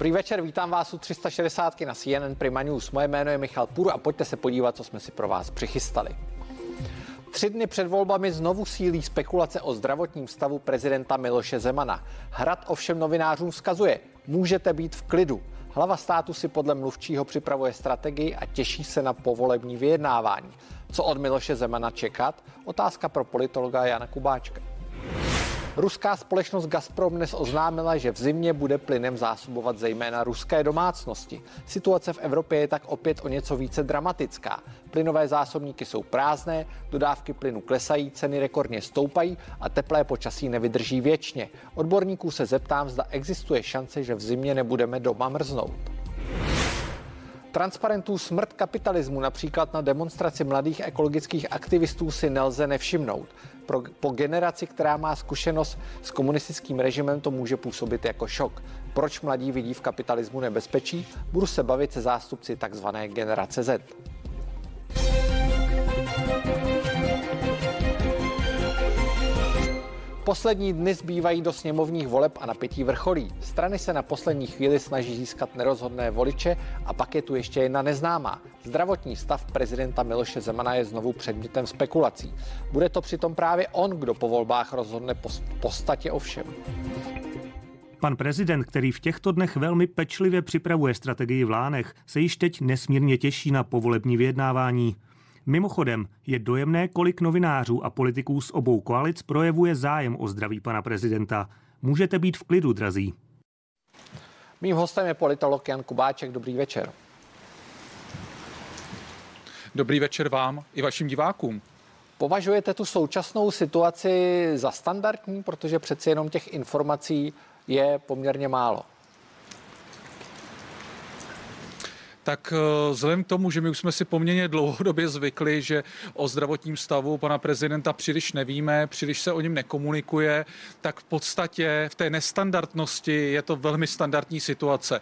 Dobrý večer, vítám vás u 360 na CNN Prima News. Moje jméno je Michal Půr a pojďte se podívat, co jsme si pro vás přichystali. Tři dny před volbami znovu sílí spekulace o zdravotním stavu prezidenta Miloše Zemana. Hrad ovšem novinářům vzkazuje, můžete být v klidu. Hlava státu si podle mluvčího připravuje strategii a těší se na povolební vyjednávání. Co od Miloše Zemana čekat? Otázka pro politologa Jana Kubáčka. Ruská společnost Gazprom dnes oznámila, že v zimě bude plynem zásobovat zejména ruské domácnosti. Situace v Evropě je tak opět o něco více dramatická. Plynové zásobníky jsou prázdné, dodávky plynu klesají, ceny rekordně stoupají a teplé počasí nevydrží věčně. Odborníků se zeptám, zda existuje šance, že v zimě nebudeme doma mrznout. Transparentů smrt kapitalismu například na demonstraci mladých ekologických aktivistů si nelze nevšimnout. Pro, po generaci, která má zkušenost s komunistickým režimem, to může působit jako šok. Proč mladí vidí v kapitalismu nebezpečí? Budu se bavit se zástupci takzvané generace Z. Poslední dny zbývají do sněmovních voleb a napětí vrcholí. Strany se na poslední chvíli snaží získat nerozhodné voliče a pak je tu ještě jedna neznámá. Zdravotní stav prezidenta Miloše Zemana je znovu předmětem spekulací. Bude to přitom právě on, kdo po volbách rozhodne po podstatě o všem. Pan prezident, který v těchto dnech velmi pečlivě připravuje strategii v Lánech, se již teď nesmírně těší na povolební vyjednávání. Mimochodem, je dojemné, kolik novinářů a politiků z obou koalic projevuje zájem o zdraví pana prezidenta. Můžete být v klidu, drazí. Mým hostem je politolog Jan Kubáček. Dobrý večer. Dobrý večer vám i vašim divákům. Považujete tu současnou situaci za standardní, protože přeci jenom těch informací je poměrně málo? Tak eh, vzhledem k tomu, že my už jsme si poměrně dlouhodobě zvykli, že o zdravotním stavu pana prezidenta příliš nevíme, příliš se o něm nekomunikuje, tak v podstatě v té nestandardnosti je to velmi standardní situace.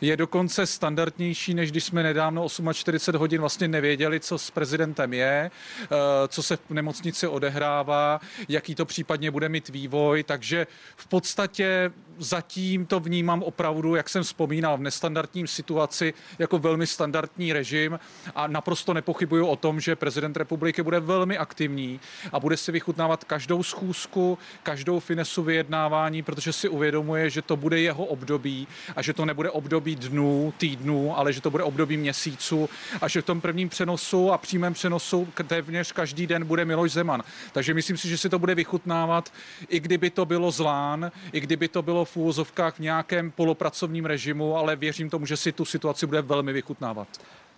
Je dokonce standardnější, než když jsme nedávno 48 hodin vlastně nevěděli, co s prezidentem je, eh, co se v nemocnici odehrává, jaký to případně bude mít vývoj, takže v podstatě zatím to vnímám opravdu, jak jsem vzpomínal, v nestandardním situaci jako velmi standardní režim a naprosto nepochybuju o tom, že prezident republiky bude velmi aktivní a bude si vychutnávat každou schůzku, každou finesu vyjednávání, protože si uvědomuje, že to bude jeho období a že to nebude období dnů, týdnů, ale že to bude období měsíců a že v tom prvním přenosu a přímém přenosu téměř každý den bude Miloš Zeman. Takže myslím si, že si to bude vychutnávat, i kdyby to bylo zlán, i kdyby to bylo v úvozovkách v nějakém polopracovním režimu, ale věřím tomu, že si tu situaci bude velmi vychutnávat.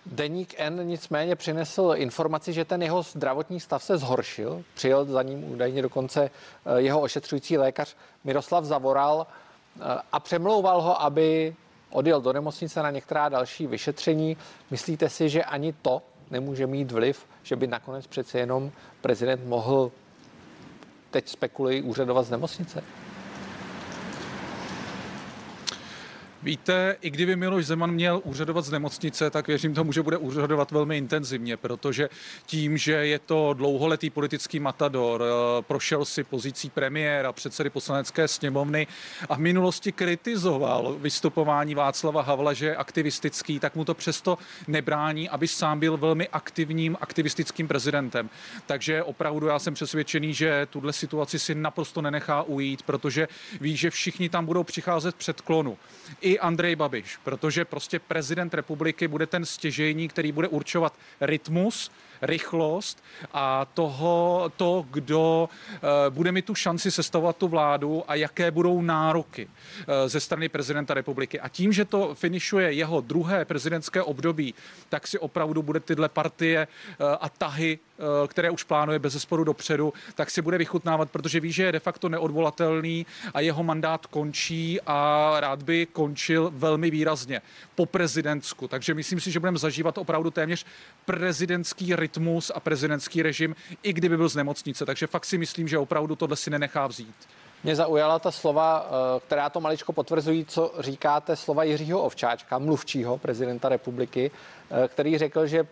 Deník N nicméně přinesl informaci, že ten jeho zdravotní stav se zhoršil. Přijel za ním údajně dokonce eh, jeho ošetřující lékař Miroslav Zavoral eh, a přemlouval ho, aby odjel do nemocnice na některá další vyšetření. Myslíte si, že ani to nemůže mít vliv, že by nakonec přece jenom prezident mohl teď spekulují úřadovat z nemocnice? Víte, i kdyby Miloš Zeman měl úřadovat z nemocnice, tak věřím tomu, že bude úřadovat velmi intenzivně, protože tím, že je to dlouholetý politický matador, eh, prošel si pozicí premiéra, předsedy poslanecké sněmovny a v minulosti kritizoval vystupování Václava Havla, že je aktivistický, tak mu to přesto nebrání, aby sám byl velmi aktivním aktivistickým prezidentem. Takže opravdu já jsem přesvědčený, že tuhle situaci si naprosto nenechá ujít, protože ví, že všichni tam budou přicházet před klonu. I i Andrej Babiš, protože prostě prezident republiky bude ten stěžejní, který bude určovat rytmus, rychlost a toho, to, kdo uh, bude mít tu šanci sestavovat tu vládu a jaké budou nároky uh, ze strany prezidenta republiky. A tím, že to finišuje jeho druhé prezidentské období, tak si opravdu bude tyhle partie uh, a tahy které už plánuje bez zesporu dopředu, tak si bude vychutnávat, protože ví, že je de facto neodvolatelný a jeho mandát končí a rád by končil velmi výrazně po prezidentsku. Takže myslím si, že budeme zažívat opravdu téměř prezidentský rytmus rytmus a prezidentský režim, i kdyby byl z nemocnice. Takže fakt si myslím, že opravdu tohle si nenechá vzít. Mě zaujala ta slova, eh, která to maličko potvrzují, co říkáte, slova Jiřího Ovčáčka, mluvčího prezidenta republiky, eh, který řekl, že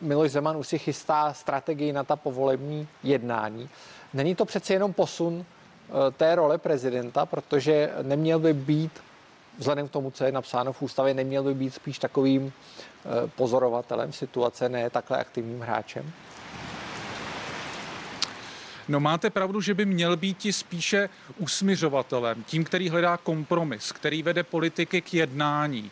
Miloš Zeman už si chystá strategii na ta povolební jednání. Není to přeci jenom posun té role prezidenta, protože neměl by být, vzhledem k tomu, co je napsáno v ústavě, neměl by být spíš takovým pozorovatelem situace, ne takhle aktivním hráčem? No máte pravdu, že by měl být ti spíše usmiřovatelem, tím, který hledá kompromis, který vede politiky k jednání.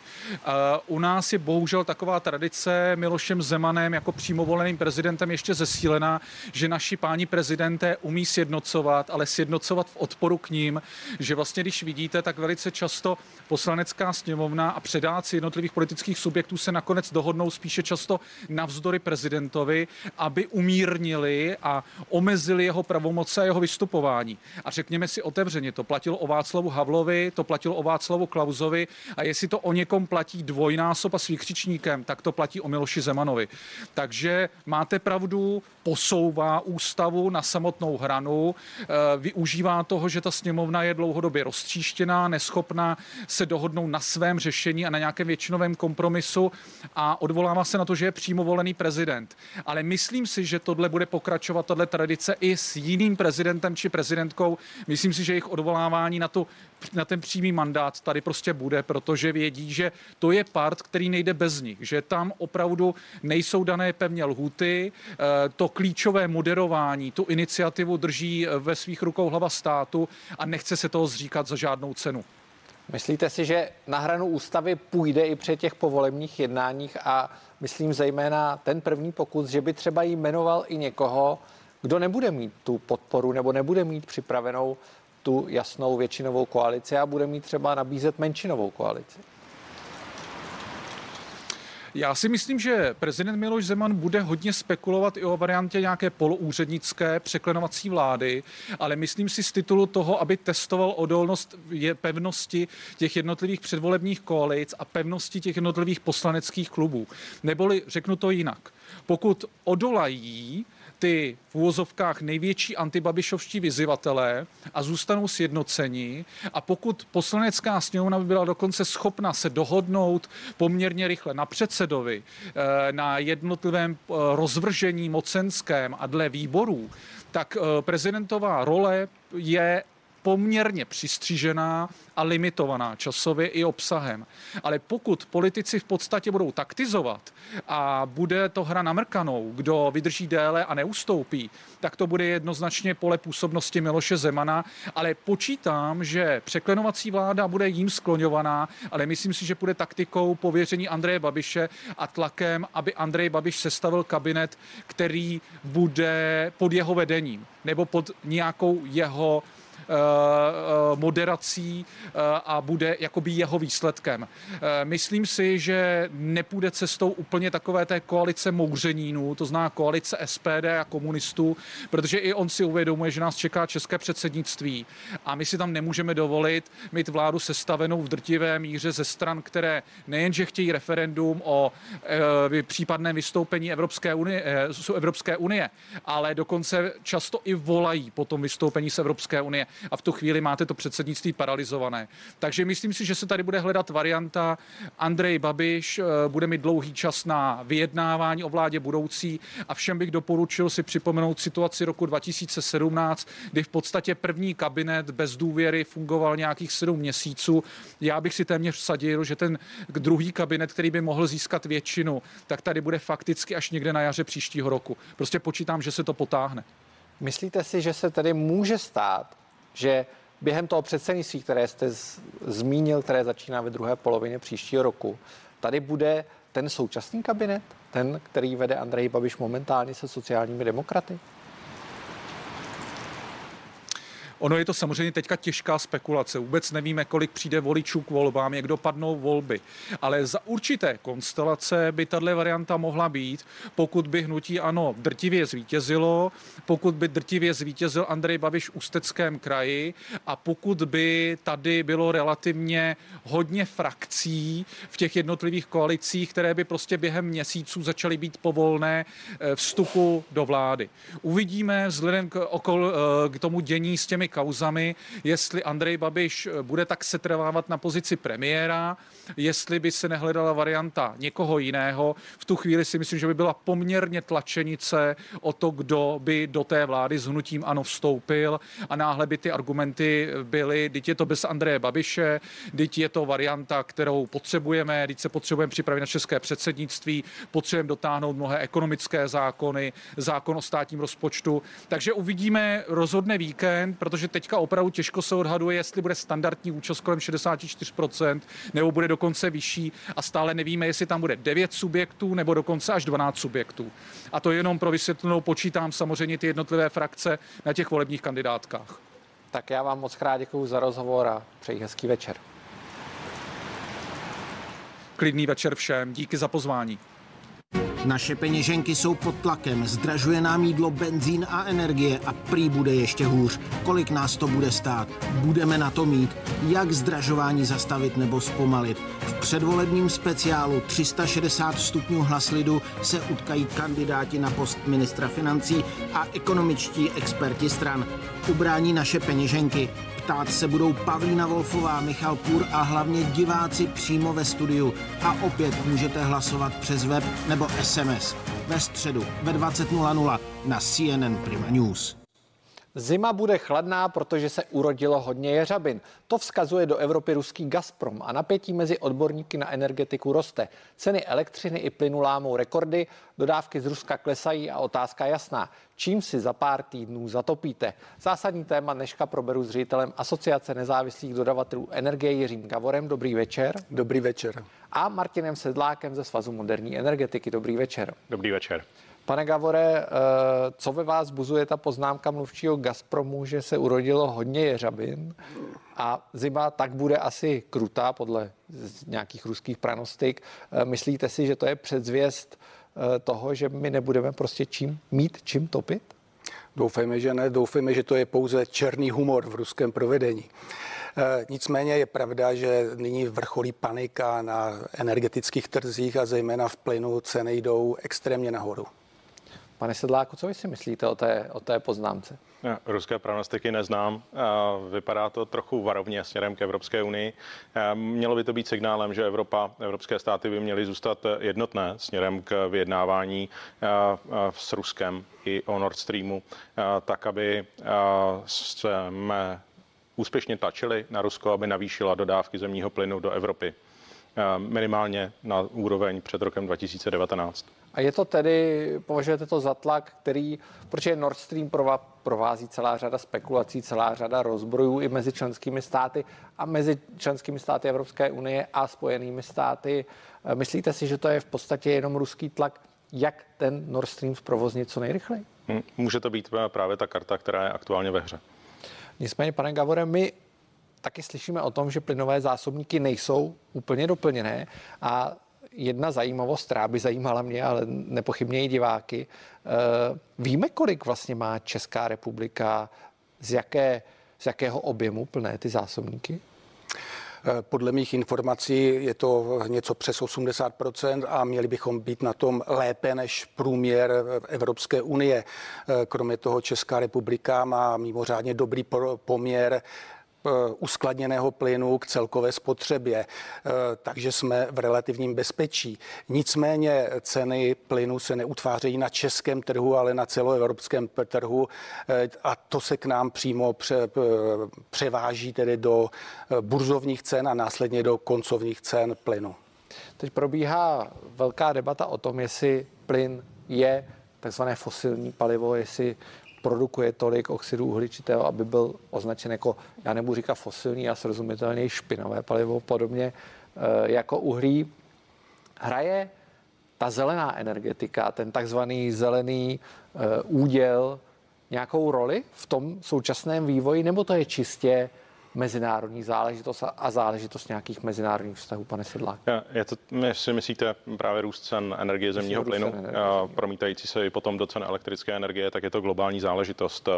U nás je bohužel taková tradice Milošem Zemanem jako přímo voleným prezidentem ještě zesílená, že naši páni prezidenté umí sjednocovat, ale sjednocovat v odporu k ním, že vlastně když vidíte, tak velice často poslanecká sněmovna a předáci jednotlivých politických subjektů se nakonec dohodnou spíše často navzdory prezidentovi, aby umírnili a omezili jeho pravomoce a jeho vystupování. A řekněme si otevřeně, to platilo o Václavu Havlovi, to platilo o Václavu Klauzovi a jestli to o někom platí dvojnásob a s výkřičníkem, tak to platí o Miloši Zemanovi. Takže máte pravdu, posouvá ústavu na samotnou hranu, eh, využívá toho, že ta sněmovna je dlouhodobě roztříštěná, neschopná se dohodnout na svém řešení a na nějakém většinovém kompromisu a odvolává se na to, že je přímo volený prezident. Ale myslím si, že tohle bude pokračovat, tahle tradice i s jiným prezidentem či prezidentkou. Myslím si, že jejich odvolávání na, tu, na ten přímý mandát tady prostě bude, protože vědí, že to je part, který nejde bez nich, že tam opravdu nejsou dané pevně lhuty, eh, to klíčové moderování, tu iniciativu drží ve svých rukou hlava státu a nechce se toho zříkat za žádnou cenu. Myslíte si, že na hranu ústavy půjde i při těch povolebních jednáních a myslím zejména ten první pokus, že by třeba jmenoval i někoho, kdo nebude mít tu podporu nebo nebude mít připravenou tu jasnou většinovou koalici a bude mít třeba nabízet menšinovou koalici. Já si myslím, že prezident Miloš Zeman bude hodně spekulovat i o variantě nějaké poloúřednické překlenovací vlády, ale myslím si z titulu toho, aby testoval odolnost je pevnosti těch jednotlivých předvolebních koalic a pevnosti těch jednotlivých poslaneckých klubů. Neboli řeknu to jinak. Pokud odolají ty v úvozovkách největší antibabišovští vyzivatelé a zůstanou sjednoceni. A pokud poslanecká sněmovna by byla dokonce schopna se dohodnout poměrně rychle na předsedovi, eh, na jednotlivém eh, rozvržení mocenském a dle výborů, tak eh, prezidentová role je poměrně přistřížená a limitovaná časově i obsahem. Ale pokud politici v podstatě budou taktizovat a bude to hra namrkanou, kdo vydrží déle a neustoupí, tak to bude jednoznačně pole působnosti Miloše Zemana, ale počítám, že překlenovací vláda bude jím skloňovaná, ale myslím si, že bude taktikou pověření Andreje Babiše a tlakem, aby Andrej Babiš sestavil kabinet, který bude pod jeho vedením nebo pod nějakou jeho Eh, eh, moderací eh, a bude jakoby jeho výsledkem. Myslím si, že nepůjde cestou úplně takové té koalice mouřenínů, to zná koalice SPD a komunistů, protože i on si uvědomuje, že nás čeká české předsednictví a my si tam nemůžeme dovolit mít vládu sestavenou v drtivé míře ze stran, které nejenže chtějí referendum o e, případném vystoupení Evropské unie, Evropské unie, ale dokonce často i volají po tom vystoupení z Evropské unie a v tu chvíli máte to předsednictví paralizované. Takže myslím si, že se tady bude hledat varianta. Andrej Babiš eh, bude mít dlouhý čas na vyjednávání o vládě budoucí a všem bych doporučil si připomenout situaci roku 2017, kdy v podstatě první kabinet bez důvěry fungoval nějakých sedm měsíců. Já bych si téměř vsadil, že ten druhý kabinet, který by mohl získat většinu, tak tady bude fakticky až někde na jaře příštího roku. Prostě počítám, že se to potáhne. Myslíte si, že se tedy může stát, že během toho předsednictví, které jste z, zmínil, které začíná ve druhé polovině příštího roku, tady bude ten současný kabinet, ten, který vede Andrej Babiš momentálně se sociálními demokraty? Ono je to samozřejmě teďka těžká spekulace. Vůbec nevíme, kolik přijde voličů k volbám, jak dopadnou volby. Ale za určité konstelace by tahle varianta mohla být, pokud by hnutí ano drtivě zvítězilo, pokud by drtivě zvítězil Andrej Babiš v Ústeckém kraji a pokud by tady bylo relativně hodně frakcí v těch jednotlivých koalicích, které by prostě během měsíců začaly být povolné eh, vstupu do vlády. Uvidíme vzhledem k, okol, eh, k tomu dění s těmi těmi kauzami, jestli Andrej Babiš bude tak setrvávat na pozici premiéra, jestli by se nehledala varianta někoho jiného. V tu chvíli si myslím, že by byla poměrně tlačenice o to, kdo by do té vlády s hnutím ano vstoupil a náhle by ty argumenty byly, teď je to bez Andreje Babiše, teď je to varianta, kterou potřebujeme, teď se potřebujeme připravit na české předsednictví, potřebujeme dotáhnout mnohé ekonomické zákony, zákon o státním rozpočtu. Takže uvidíme rozhodne víkend, protože teďka opravdu těžko se odhaduje, jestli bude standardní účast kolem 64%, nebo bude dokonce vyšší a stále nevíme, jestli tam bude 9 subjektů nebo dokonce až 12 subjektů. A to jenom pro vysvětlenou počítám samozřejmě ty jednotlivé frakce na těch volebních kandidátkách. Tak já vám moc krát děkuji za rozhovor a přeji hezký večer. Klidný večer všem, díky za pozvání. Naše peněženky jsou pod tlakem, zdražuje nám jídlo, benzín a energie a prý bude ještě hůř. Kolik nás to bude stát? Budeme na to mít? Jak zdražování zastavit nebo zpomalit? V předvolebním speciálu 360 stupňů hlas lidu se utkají kandidáti na post ministra financí a ekonomičtí experti stran. Ubrání naše peněženky. Ptát se budou Pavlína Wolfová, Michal Půr a hlavně diváci přímo ve studiu. A opět můžete hlasovat přes web nebo SMS. Ve středu ve 20.00 na CNN Prima News. Zima bude chladná, protože se urodilo hodně jeřabin. To vzkazuje do Evropy ruský Gazprom a napětí mezi odborníky na energetiku roste. Ceny elektřiny i plynu lámou rekordy, dodávky z Ruska klesají a otázka jasná. Čím si za pár týdnů zatopíte? Zásadní téma dneška proberu s ředitelem Asociace nezávislých dodavatelů energie Jiřím Gavorem. Dobrý večer. Dobrý večer. A Martinem Sedlákem ze Svazu moderní energetiky. Dobrý večer. Dobrý večer. Pane Gavore, eh, co ve vás buzuje ta poznámka mluvčího Gazpromu, že se urodilo hodně jeřabin a zima tak bude asi krutá podle nějakých ruských pranostik. Eh, myslíte si, že to je předzvěst toho, že my nebudeme prostě čím mít, čím topit? Doufejme, že ne. Doufejme, že to je pouze černý humor v ruském provedení. Nicméně je pravda, že nyní vrcholí panika na energetických trzích a zejména v plynu ceny jdou extrémně nahoru. Pane Sedláku, co vy si myslíte o té, o té poznámce? Ruské prognostiky neznám. Vypadá to trochu varovně směrem k Evropské unii. Mělo by to být signálem, že Evropa, evropské státy by měly zůstat jednotné směrem k vyjednávání s Ruskem i o Nord Streamu, tak aby jsme úspěšně tlačili na Rusko, aby navýšila dodávky zemního plynu do Evropy minimálně na úroveň před rokem 2019. A je to tedy, považujete to za tlak, který, protože Nord Stream provází celá řada spekulací, celá řada rozbrojů i mezi členskými státy a mezi členskými státy Evropské unie a spojenými státy. Eh, myslíte si, že to je v podstatě jenom ruský tlak, jak ten Nord Stream zprovoznit co nejrychleji? Hm, může to být právě ta karta, která je aktuálně ve hře. Nicméně, pane Gavore, my taky slyšíme o tom, že plynové zásobníky nejsou úplně doplněné a jedna zajímavost, která by zajímala mě, ale nepochybně i diváky. Eh, víme, kolik vlastně má Česká republika, z, jaké, z jakého objemu plné ty zásobníky? Eh, podle mých informací je to něco přes 80% a měli bychom být na tom lépe než průměr Evropské unie. Eh, kromě toho Česká republika má mimořádně dobrý poměr uskladněného plynu k celkové spotřebě, eh, takže jsme v relativním bezpečí. Nicméně ceny plynu se neutvářejí na českém trhu, ale na celoevropském trhu eh, a to se k nám přímo pře, převáží tedy do burzovních cen a následně do koncovních cen plynu. Teď probíhá velká debata o tom, jestli plyn je takzvané fosilní palivo, jestli produkuje tolik oxidu uhličitého, aby byl označen jako, já nebudu říkat fosilní a srozumitelně špinavé palivo, podobně eh, jako uhlí. Hraje ta zelená energetika, ten takzvaný zelený eh, úděl nějakou roli v tom současném vývoji, nebo to je čistě mezinárodní záležitost a záležitost nějakých mezinárodních vztahů, pane Sedlák? Je to, my si myslíte právě růst cen energie zemního plynu, energie. promítající se i potom do cen elektrické energie, tak je to globální záležitost.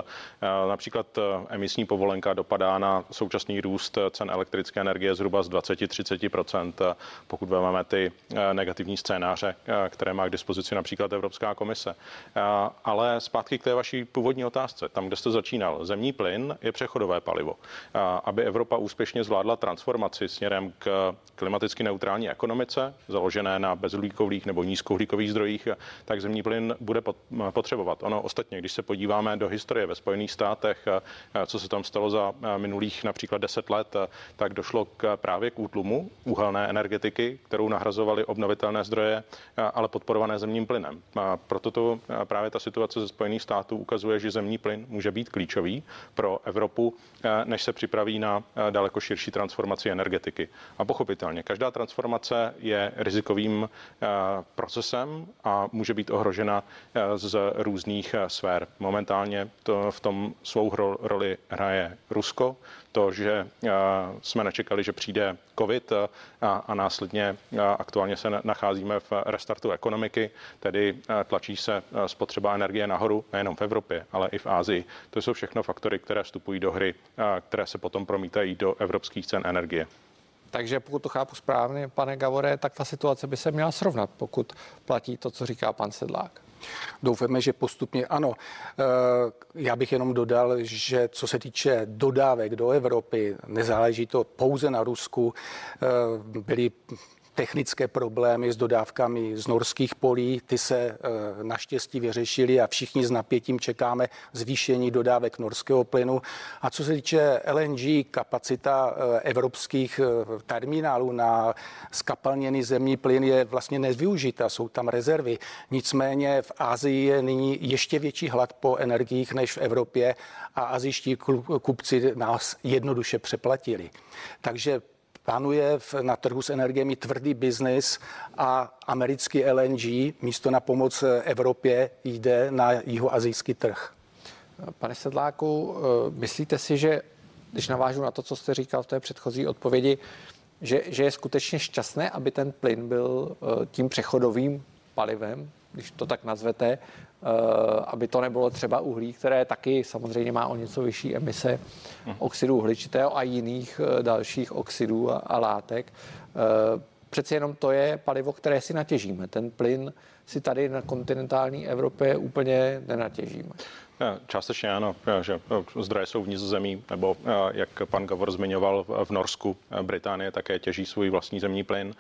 Například emisní povolenka dopadá na současný růst cen elektrické energie zhruba z 20-30%, pokud vezmeme ty negativní scénáře, které má k dispozici například Evropská komise. Ale zpátky k té vaší původní otázce, tam, kde jste začínal. Zemní plyn je přechodové palivo aby Evropa úspěšně zvládla transformaci směrem k klimaticky neutrální ekonomice, založené na bezuhlíkových nebo nízkouhlíkových zdrojích, tak zemní plyn bude potřebovat. Ono ostatně, když se podíváme do historie ve Spojených státech, co se tam stalo za minulých například 10 let, tak došlo k právě k útlumu uhelné energetiky, kterou nahrazovaly obnovitelné zdroje, ale podporované zemním plynem. Proto to právě ta situace ze Spojených států ukazuje, že zemní plyn může být klíčový pro Evropu, než se připraví na eh, daleko širší transformaci energetiky. A pochopitelně, každá transformace je rizikovým eh, procesem a může být ohrožena eh, z různých sfér. Momentálně to v tom svou roli hraje Rusko, to, že jsme nečekali, že přijde COVID a, a následně aktuálně se nacházíme v restartu ekonomiky, tedy tlačí se spotřeba energie nahoru nejenom v Evropě, ale i v Ázii. To jsou všechno faktory, které vstupují do hry, které se potom promítají do evropských cen energie. Takže pokud to chápu správně, pane Gavore, tak ta situace by se měla srovnat, pokud platí to, co říká pan Sedlák. Doufáme, že postupně ano. Eh, já bych jenom dodal, že co se týče dodávek do Evropy, nezáleží to pouze na Rusku. Eh, byly technické problémy s dodávkami z norských polí. Ty se eh, naštěstí vyřešily a všichni s napětím čekáme zvýšení dodávek norského plynu. A co se týče LNG, kapacita eh, evropských eh, terminálů na skapalněný zemní plyn je vlastně nevyužita, jsou tam rezervy. Nicméně v Ázii je nyní ještě větší hlad po energiích než v Evropě a azijští kupci nás jednoduše přeplatili. Takže Plánuje na trhu s energiemi tvrdý biznis a americký LNG místo na pomoc Evropě jde na jihoazijský trh. Pane Sedláku, eh, myslíte si, že když navážu na to, co jste říkal v té předchozí odpovědi, že, že je skutečně šťastné, aby ten plyn byl eh, tím přechodovým palivem, když to tak nazvete, Eh, aby to nebylo třeba uhlí, které taky samozřejmě má o něco vyšší emise mhm. oxidu uhličitého a jiných eh, dalších oxidů a, a látek. Eh, přeci jenom to je palivo, které si natěžíme. Ten plyn si tady na kontinentální Evropě úplně nenatěžíme. Částečně ano, že zdroje jsou v Nizozemí, nebo jak pan Gavor zmiňoval v Norsku, Británie také těží svůj vlastní zemní plyn.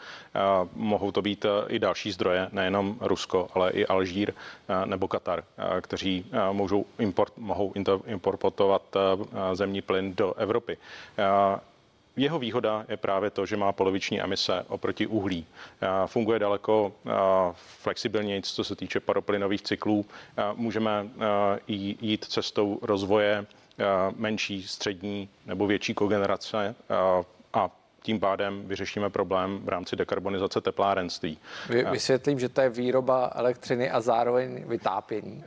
Mohou to být i další zdroje, nejenom Rusko, ale i Alžír nebo Katar, kteří můžou import, mohou importovat zemní plyn do Evropy. Jeho výhoda je právě to, že má poloviční emise oproti uhlí. Funguje daleko flexibilněji, co se týče paroplynových cyklů. Můžeme jít cestou rozvoje menší, střední nebo větší kogenerace a tím pádem vyřešíme problém v rámci dekarbonizace teplárenství. Vy, vysvětlím, že to je výroba elektřiny a zároveň vytápění.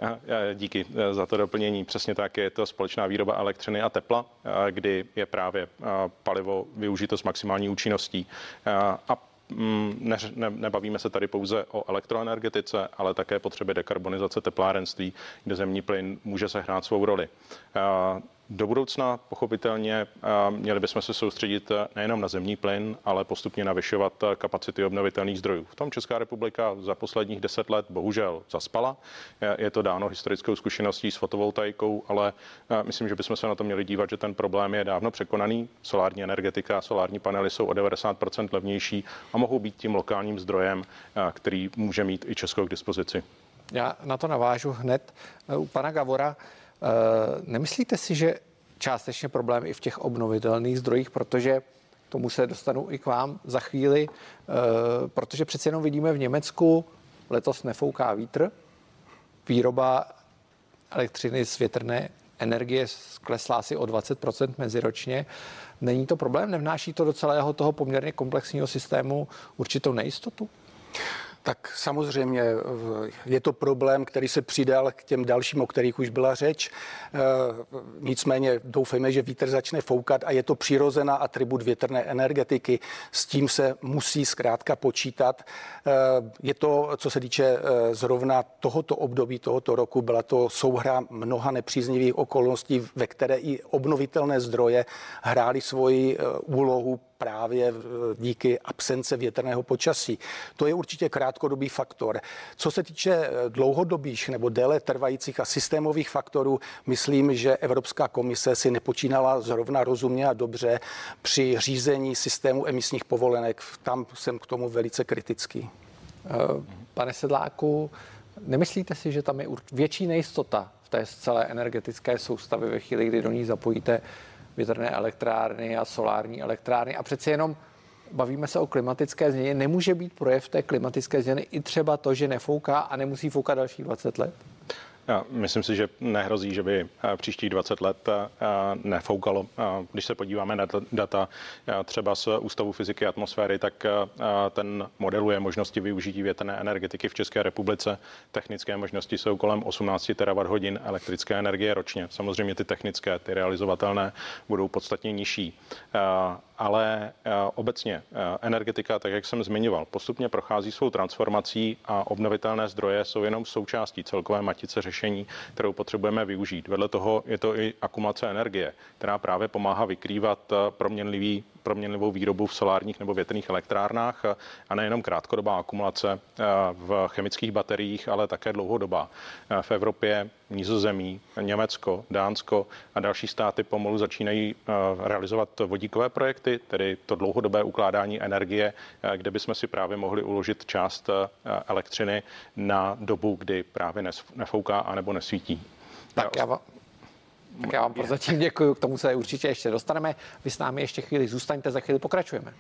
Díky eh, za to doplnění. Přesně tak je to společná výroba elektřiny a tepla, eh, kdy je právě eh, palivo využito s maximální účinností. A mm, ne, ne, nebavíme se tady pouze o elektroenergetice, ale také potřeby dekarbonizace teplárenství, kde zemní plyn může sehrát svou roli. Do budoucna pochopitelně měli bychom se soustředit e, nejenom na zemní plyn, ale postupně navyšovat e, kapacity obnovitelných zdrojů. V tom Česká republika za posledních deset let bohužel zaspala. Je to dáno historickou zkušeností s fotovoltaikou, ale e, myslím, že bychom se na to měli dívat, že ten problém je dávno překonaný. Solární energetika, solární panely jsou o 90% levnější a mohou být tím lokálním zdrojem, který může mít i Česko k dispozici. Já na to navážu hned u pana Gavora. Eh, nemyslíte si, že částečně problém i v těch obnovitelných zdrojích, protože tomu se dostanu i k vám za chvíli, eh, protože přece jenom vidíme v Německu letos nefouká vítr, výroba elektřiny z větrné energie sklesla asi o 20% meziročně. Není to problém? Nevnáší to do celého toho poměrně komplexního systému určitou nejistotu? Tak samozřejmě je to problém, který se přidal k těm dalším, o kterých už byla řeč. Nicméně doufejme, že vítr začne foukat a je to přirozená atribut větrné energetiky. S tím se musí zkrátka počítat. Je to, co se týče zrovna tohoto období, tohoto roku, byla to souhra mnoha nepříznivých okolností, ve které i obnovitelné zdroje hrály svoji úlohu právě díky absence větrného počasí. To je určitě krátkodobý faktor. Co se týče eh, dlouhodobých nebo déle trvajících a systémových faktorů, myslím, že Evropská komise si nepočínala zrovna rozumně a dobře při řízení systému emisních povolenek. Tam jsem k tomu velice kritický. Eh, pane Sedláku, nemyslíte si, že tam je větší nejistota v té celé energetické soustavy ve chvíli, kdy do ní zapojíte větrné elektrárny a solární elektrárny. A přeci jenom bavíme se o klimatické změně. Nemůže být projev té klimatické změny i třeba to, že nefouká a nemusí foukat dalších 20 let? Myslím si, že nehrozí, že by eh, příštích 20 let eh, nefoukalo. Když se podíváme na data eh, třeba z Ústavu fyziky atmosféry, tak ten modeluje možnosti využití větrné energetiky v České republice. Technické možnosti jsou kolem 18 terawatt hodin elektrické energie ročně. Samozřejmě ty technické, ty realizovatelné, budou podstatně nižší ale eh, obecně eh, energetika, tak jak jsem zmiňoval, postupně prochází svou transformací a obnovitelné zdroje jsou jenom součástí celkové matice řešení, kterou potřebujeme využít. Vedle toho je to i akumulace energie, která právě pomáhá vykrývat eh, proměnlivý proměnlivou výrobu v solárních nebo větrných elektrárnách a nejenom krátkodobá akumulace v chemických bateriích, ale také dlouhodobá. V Evropě Nizozemí, Německo, Dánsko a další státy pomalu začínají realizovat vodíkové projekty, tedy to dlouhodobé ukládání energie, kde bychom si právě mohli uložit část elektřiny na dobu, kdy právě nefouká anebo nesvítí. Tak já, tak já vám prozatím děkuji, k tomu se určitě ještě dostaneme. Vy s námi ještě chvíli zůstaňte, za chvíli pokračujeme.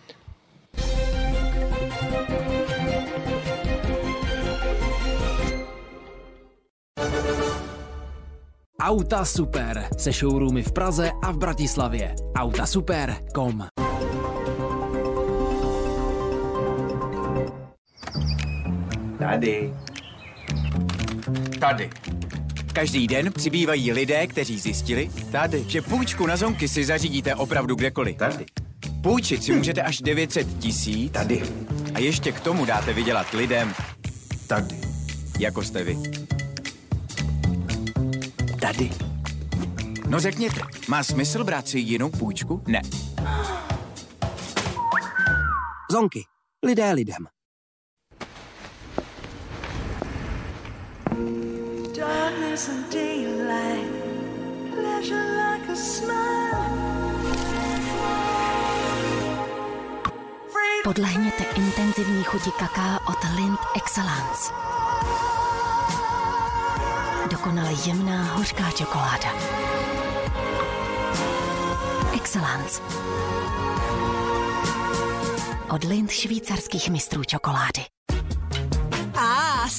Auta Super se showroomy v Praze a v Bratislavě. Autasuper.com Tady. Tady. Každý den přibývají lidé, kteří zjistili, tady, že půjčku na zonky si zařídíte opravdu kdekoliv. Tady. Půjčit si můžete až 900 tisíc. Tady. A ještě k tomu dáte vydělat lidem. Tady. Jako jste vy. Tady. No řekněte, má smysl brát si jinou půjčku? Ne. Zonky. Lidé lidem. Podlehněte intenzivní chuti kaká od Lind Excellence. Dokonale jemná hořká čokoláda. Excellence. Od Lind švýcarských mistrů čokolády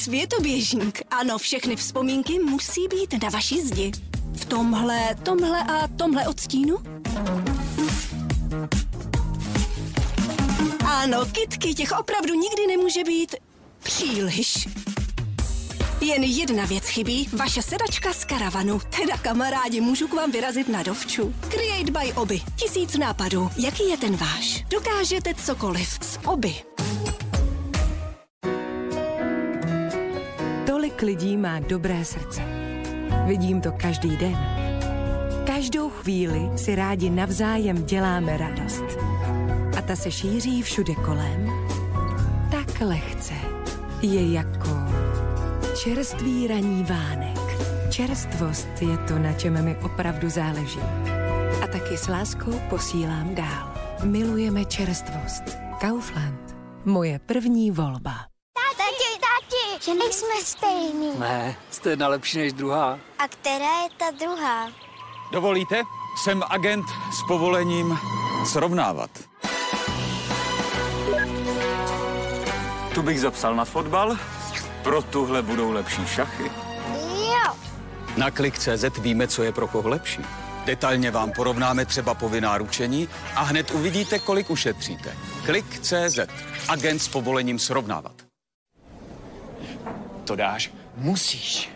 světoběžník. Ano, všechny vzpomínky musí být na vaší zdi. V tomhle, tomhle a tomhle odstínu? Ano, kitky, těch opravdu nikdy nemůže být příliš. Jen jedna věc chybí, vaše sedačka z karavanu. Teda kamarádi, můžu k vám vyrazit na dovču. Create by Oby. Tisíc nápadů. Jaký je ten váš? Dokážete cokoliv s Oby. Lidí má dobré srdce. Vidím to každý den. Každou chvíli si rádi navzájem děláme radost. A ta se šíří všude kolem. Tak lehce. Je jako čerstvý raní vánek. Čerstvost je to, na čem mi opravdu záleží. A taky s láskou posílám dál. Milujeme čerstvost. Kaufland. Moje první volba že nejsme stejný. Ne, jste jedna lepší než druhá. A která je ta druhá? Dovolíte? Jsem agent s povolením srovnávat. Tu bych zapsal na fotbal, pro tuhle budou lepší šachy. Jo. Na klik.cz víme, co je pro koho lepší. Detailně vám porovnáme třeba povinná ručení a hned uvidíte, kolik ušetříte. Klik.cz. Agent s povolením srovnávat. To dáš? Musíš.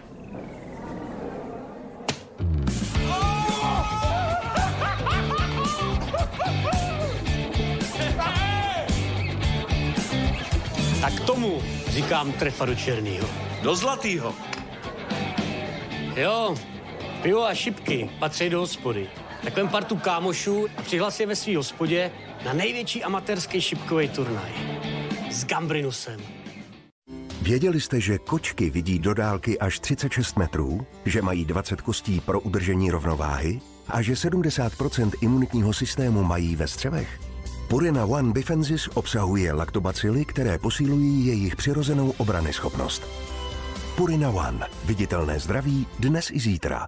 Tak tomu říkám trefa do černýho. Do zlatýho. Jo, pivo a šipky patří do hospody. Tak vem partu kámošů a přihlas je ve svý hospodě na největší amatérský šipkový turnaj. S Gambrinusem. Věděli jste, že kočky vidí do dálky až 36 metrů, že mají 20 kostí pro udržení rovnováhy a že 70% imunitního systému mají ve střevech? Purina One Bifensis obsahuje laktobacily, které posilují jejich přirozenou obrany schopnost. Purina One. Viditelné zdraví dnes i zítra.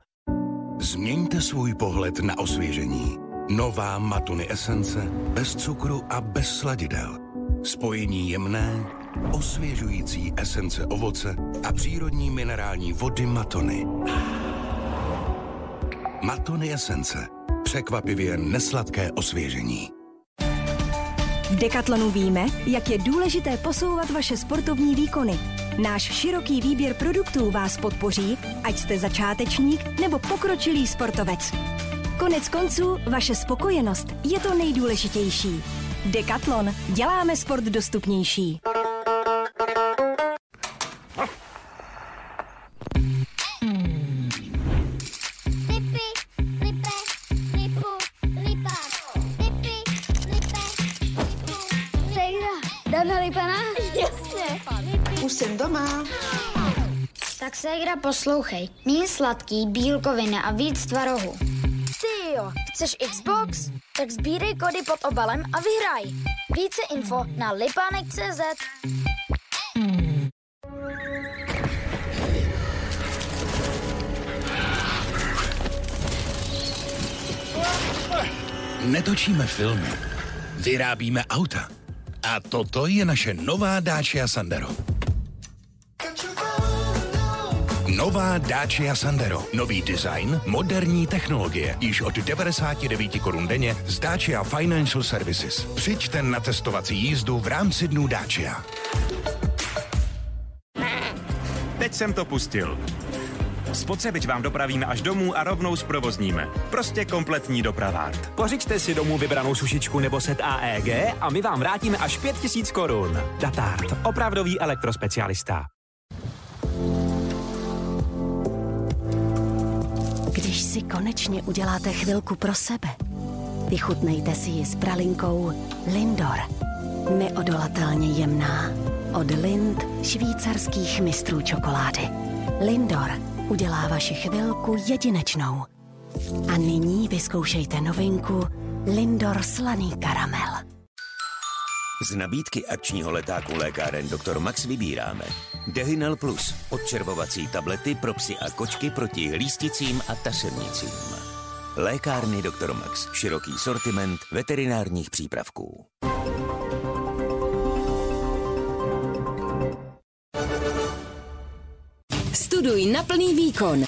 Změňte svůj pohled na osvěžení. Nová Matuny esence bez cukru a bez sladidel. Spojení jemné, osvěžující esence ovoce a přírodní minerální vody Matony. Matony esence. Překvapivě nesladké osvěžení. V Decathlonu víme, jak je důležité posouvat vaše sportovní výkony. Náš široký výběr produktů vás podpoří, ať jste začátečník nebo pokročilý sportovec. Konec konců, vaše spokojenost je to nejdůležitější. Decathlon. Děláme sport dostupnější. Jsem doma. Tak ségra, poslouchej. Méně sladký, bílkoviny a víc tvarohu. Ty jo, chceš Xbox? Tak sbírej kody pod obalem a vyhraj. Více info na lipánek.cz Netočíme filmy, vyrábíme auta. A toto je naše nová Dacia Sandero. Nová Dacia Sandero. Nový design, moderní technologie. Již od 99 korun denně z Dacia Financial Services. Přijďte na testovací jízdu v rámci dnů Dacia. Teď jsem to pustil. Spotřebič vám dopravíme až domů a rovnou zprovozníme. Prostě kompletní dopravárt. Pořiďte si domů vybranou sušičku nebo set AEG a my vám vrátíme až 5000 korun. Datard. Opravdový elektrospecialista. Si konečně uděláte chvilku pro sebe, vychutnejte si ji s pralinkou Lindor. Neodolatelně jemná. Od Lind švýcarských mistrů čokolády. Lindor udělá vaši chvilku jedinečnou. A nyní vyzkoušejte novinku Lindor slaný karamel. Z nabídky akčního letáku lékáren Dr. Max vybíráme Dehinel Plus, odčervovací tablety pro psy a kočky proti hlísticím a tašernicím. Lékárny Dr. Max, široký sortiment veterinárních přípravků. Studuj na plný výkon.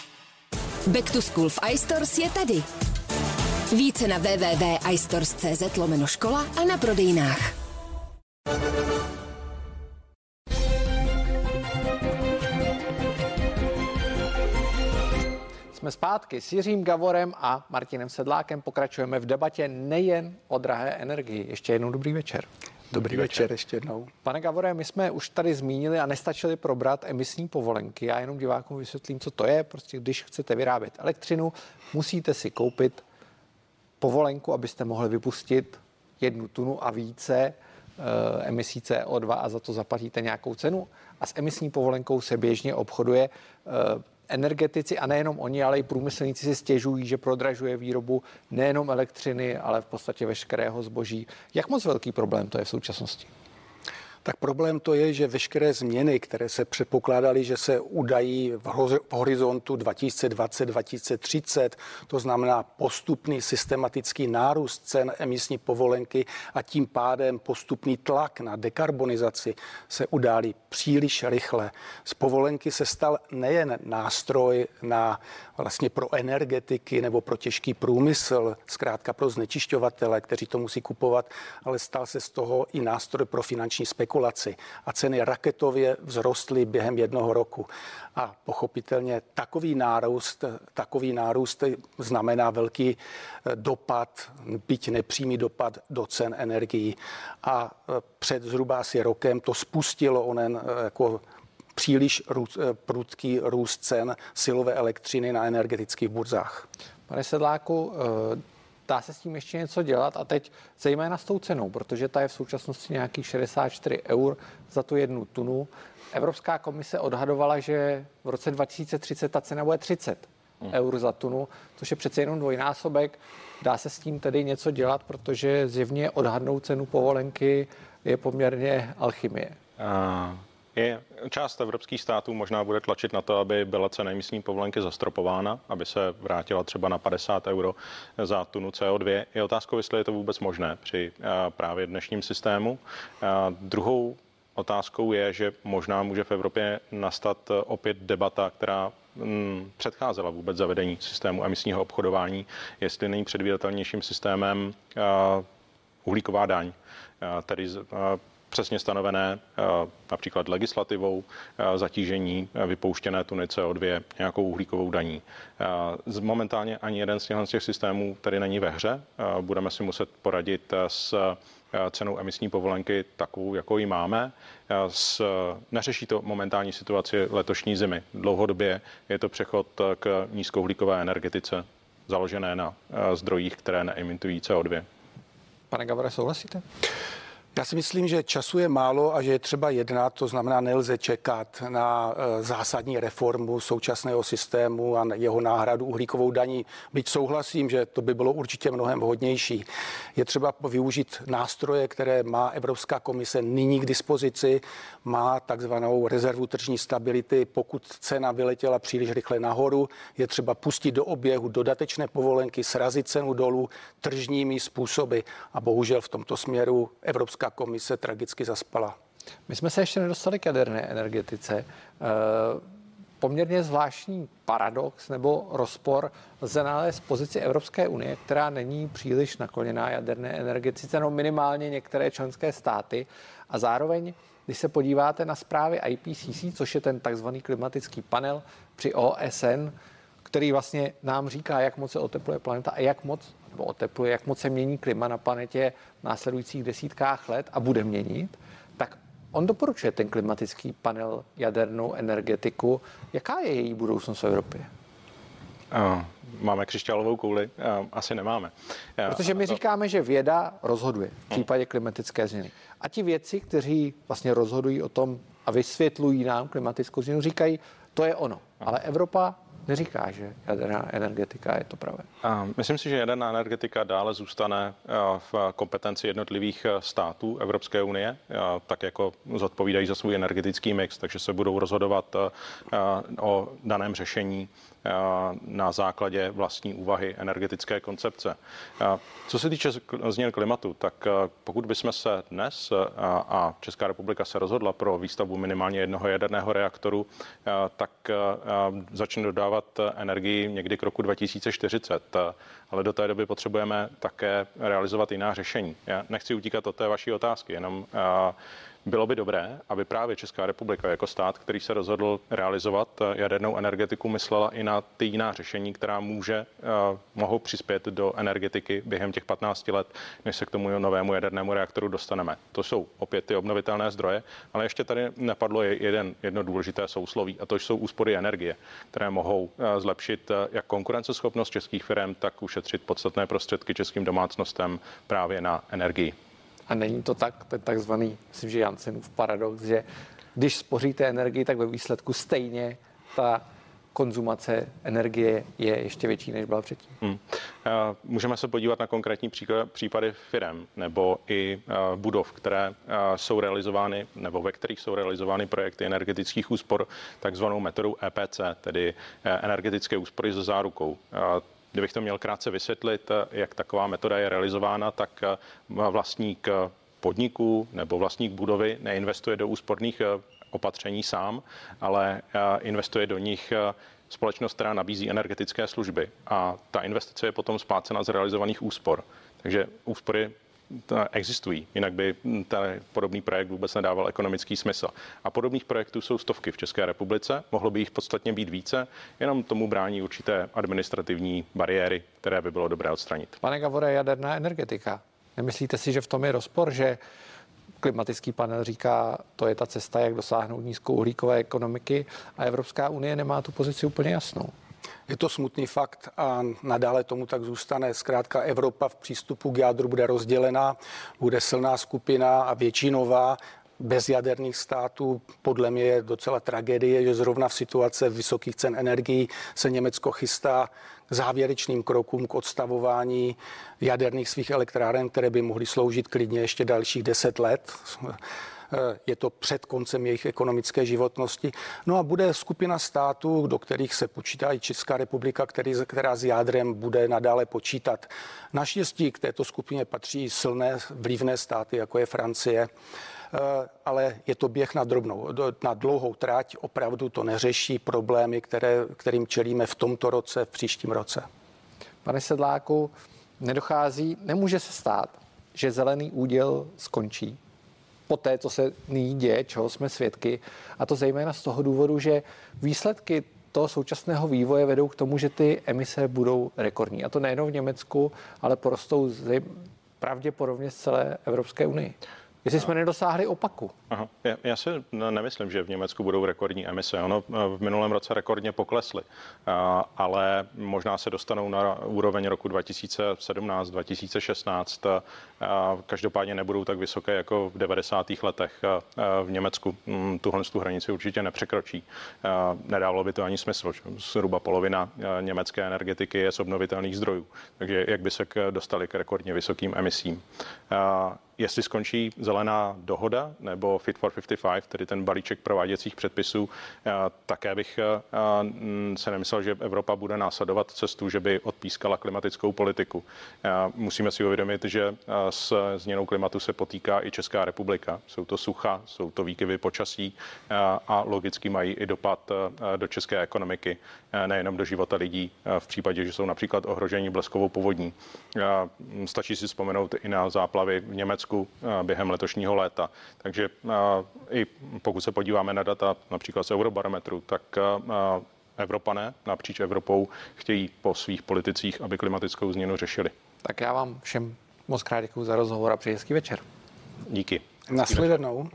Back to School v iStores je tady. Více na www.istores.cz lomeno škola a na prodejnách. Jsme zpátky s Jiřím Gavorem a Martinem Sedlákem. Pokračujeme v debatě nejen o drahé energii. Ještě jednou dobrý večer. Dobrý večer ještě jednou. Pane Gavore, my jsme už tady zmínili a nestačili probrat emisní povolenky. Já jenom divákům vysvětlím, co to je. Prostě když chcete vyrábět elektřinu, musíte si koupit povolenku, abyste mohli vypustit jednu tunu a více emisí CO2 a za to zaplatíte nějakou cenu. A s emisní povolenkou se běžně obchoduje e, energetici a nejenom oni, ale i průmyslníci si stěžují, že prodražuje výrobu nejenom elektřiny, ale v podstatě veškerého zboží. Jak moc velký problém to je v současnosti? Tak problém to je, že veškeré změny, které se předpokládaly, že se udají v horizontu 2020-2030, to znamená postupný systematický nárůst cen emisní povolenky a tím pádem postupný tlak na dekarbonizaci, se udály příliš rychle. Z povolenky se stal nejen nástroj na vlastně pro energetiky nebo pro těžký průmysl, zkrátka pro znečišťovatele, kteří to musí kupovat, ale stal se z toho i nástroj pro finanční spekulaci. A ceny raketově vzrostly během jednoho roku. A pochopitelně takový nárůst, takový nárůst znamená velký eh, dopad, byť nepřímý dopad do cen energií. A eh, před zhruba asi rokem to spustilo onen jako příliš prudký růst cen silové elektřiny na energetických burzách. Pane Sedláku, dá se s tím ještě něco dělat a teď zejména s tou cenou, protože ta je v současnosti nějakých 64 eur za tu jednu tunu. Evropská komise odhadovala, že v roce 2030 ta cena bude 30 hmm. eur za tunu, což je přece jenom dvojnásobek. Dá se s tím tedy něco dělat, protože zjevně odhadnout cenu povolenky je poměrně alchymie. Uh. Je, část evropských států možná bude tlačit na to, aby byla cena emisní povolenky zastropována, aby se vrátila třeba na 50 euro za tunu CO2. Je otázkou, jestli je to vůbec možné při právě dnešním systému. Druhou Otázkou je, že možná může v Evropě nastat eh, opět debata, která mm, předcházela vůbec zavedení systému emisního obchodování, jestli není předvídatelnějším systémem uh, uhlíková daň, tedy přesně stanovené například legislativou zatížení vypouštěné tuny CO2 nějakou uhlíkovou daní. Momentálně ani jeden z těch systémů tady není ve hře. Budeme si muset poradit s Eh, cenou emisní povolenky takovou, jakou ji máme. Eh, s, neřeší to momentální situaci letošní zimy. Dlouhodobě je to přechod k nízkouhlíkové energetice založené na eh, zdrojích, které neimitují CO2. Pane Gavare, souhlasíte? Já si myslím, že času je málo a že je třeba jednat, to znamená, nelze čekat na e, zásadní reformu současného systému a jeho náhradu uhlíkovou daní. Byť souhlasím, že to by bylo určitě mnohem vhodnější. Je třeba využít nástroje, které má Evropská komise nyní k dispozici, má takzvanou rezervu tržní stability. Pokud cena vyletěla příliš rychle nahoru, je třeba pustit do oběhu dodatečné povolenky, srazit cenu dolů tržními způsoby. A bohužel v tomto směru Evropská Evropská komise tragicky zaspala. My jsme se ještě nedostali k jaderné energetice. E, poměrně zvláštní paradox nebo rozpor lze nalézt pozici Evropské unie, která není příliš nakloněná jaderné energetice, no minimálně některé členské státy. A zároveň, když se podíváte na zprávy IPCC, což je ten takzvaný klimatický panel při OSN, který vlastně nám říká, jak moc se otepluje planeta a jak moc nebo otepluje, jak moc se mění klima na planetě v následujících desítkách let a bude měnit, tak on doporučuje ten klimatický panel jadernou energetiku. Jaká je její budoucnost v Evropě? Máme křišťálovou kouli? Asi nemáme. Protože my říkáme, že věda rozhoduje v případě klimatické změny. A ti vědci, kteří vlastně rozhodují o tom a vysvětlují nám klimatickou změnu, říkají, to je ono. Ale Evropa neříká, že jaderná energetika je to pravé. Myslím si, že jaderná energetika dále zůstane eh, v kompetenci jednotlivých eh, států Evropské unie, eh, tak jako zodpovídají za svůj energetický mix, takže se budou rozhodovat o daném řešení na základě vlastní úvahy energetické koncepce. Co se týče změn klimatu, tak pokud bychom se dnes a Česká republika se rozhodla pro výstavbu minimálně jednoho jaderného reaktoru, tak začne dodávat energii někdy k roku 2040, ale do té doby potřebujeme také realizovat jiná řešení. Já nechci utíkat od té vaší otázky, jenom bylo by dobré, aby právě Česká republika jako stát, který se rozhodl realizovat eh, jadernou energetiku, myslela i na ty jiná řešení, která může, uh, mohou přispět do energetiky během těch 15 let, než se k tomu novému jadernému reaktoru dostaneme. To jsou opět ty obnovitelné zdroje, ale ještě tady nepadlo jeden, jedno důležité sousloví, a to jsou úspory energie, které mohou uh, zlepšit jak konkurenceschopnost českých firm, tak ušetřit podstatné prostředky českým domácnostem právě na energii. A není to tak, ten takzvaný, myslím, že Jansenův paradox, že když spoříte energii, tak ve výsledku stejně ta konzumace energie je ještě větší, než byla předtím. Hmm. Můžeme se podívat na konkrétní případy firm nebo i budov, které jsou realizovány nebo ve kterých jsou realizovány projekty energetických úspor takzvanou metodou EPC, tedy energetické úspory se zárukou. Kdybych to měl krátce vysvětlit, jak taková metoda je realizována, tak eh, vlastník podniku nebo vlastník budovy neinvestuje do úsporných eh, opatření sám, ale eh, investuje do nich eh, společnost, která nabízí energetické služby a ta investice je potom splácena z realizovaných úspor. Takže úspory existují, jinak by ten podobný projekt vůbec nedával ekonomický smysl. A podobných projektů jsou stovky v České republice, mohlo by jich podstatně být více, jenom tomu brání určité administrativní bariéry, které by bylo dobré odstranit. Pane Gavore, jaderná energetika. Nemyslíte si, že v tom je rozpor, že klimatický panel říká, to je ta cesta, jak dosáhnout nízkouhlíkové ekonomiky a Evropská unie nemá tu pozici úplně jasnou? Je to smutný fakt a nadále tomu tak zůstane. Zkrátka Evropa v přístupu k jádru bude rozdělená, bude silná skupina a většinová bez jaderných států. Podle mě je docela tragédie, že zrovna v situace vysokých cen energií se Německo chystá k závěrečným krokům k odstavování jaderných svých elektráren, které by mohly sloužit klidně ještě dalších deset let. Eh, je to před koncem jejich ekonomické životnosti. No a bude skupina států, do kterých se počítá i Česká republika, který, která s jádrem bude nadále počítat. Naštěstí k této skupině patří silné vlivné státy, jako je Francie eh, ale je to běh na drobnou, na dlouhou tráť. Opravdu to neřeší problémy, které, kterým čelíme v tomto roce, v příštím roce. Pane Sedláku, nedochází, nemůže se stát, že zelený úděl skončí po té, co se nyní děje, čeho jsme svědky. A to zejména z toho důvodu, že výsledky toho současného vývoje vedou k tomu, že ty emise budou rekordní. A to nejenom v Německu, ale porostou pravděpodobně z celé Evropské unii. Jestli jsme nedosáhli opaku. Aha. Já, já si nemyslím, že v Německu budou rekordní emise. Ono eh, v minulém roce rekordně poklesly, ale možná se dostanou na úroveň roku 2017-2016. Každopádně nebudou tak vysoké jako v 90. letech v Německu. Mm, tuhle tu hranici určitě nepřekročí. Nedávalo by to ani smysl. Zhruba polovina německé energetiky je z obnovitelných zdrojů. Takže jak by se dostali k rekordně vysokým emisím jestli skončí zelená dohoda nebo Fit for 55, tedy ten balíček prováděcích předpisů, eh, také bych eh, mm, se nemyslel, že Evropa bude následovat cestu, že by odpískala klimatickou politiku. Eh, musíme si uvědomit, že s změnou klimatu se potýká i Česká republika. Jsou to sucha, jsou to výkyvy počasí a logicky mají i dopad do české ekonomiky, nejenom do života lidí v případě, že jsou například ohrožení bleskovou povodní. Stačí si vzpomenout i na záplavy v Německu, Německu eh, během letošního léta. Takže eh, i pokud se podíváme na data například z Eurobarometru, tak eh, Evropané napříč Evropou chtějí po svých politicích, aby klimatickou změnu řešili. Tak já vám všem moc krát děkuji za rozhovor a přeji hezký večer. Díky. Nasledanou.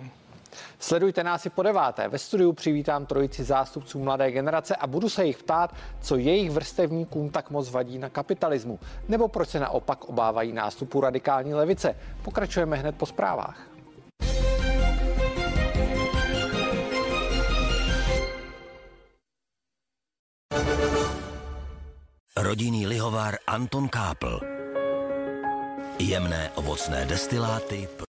Sledujte nás i po deváté. Ve studiu přivítám trojici zástupců mladé generace a budu se jich ptát, co jejich vrstevníkům tak moc vadí na kapitalismu, nebo proč se naopak obávají nástupu radikální levice. Pokračujeme hned po zprávách. Rodinný lihovár Anton Kápl. Jemné ovocné destiláty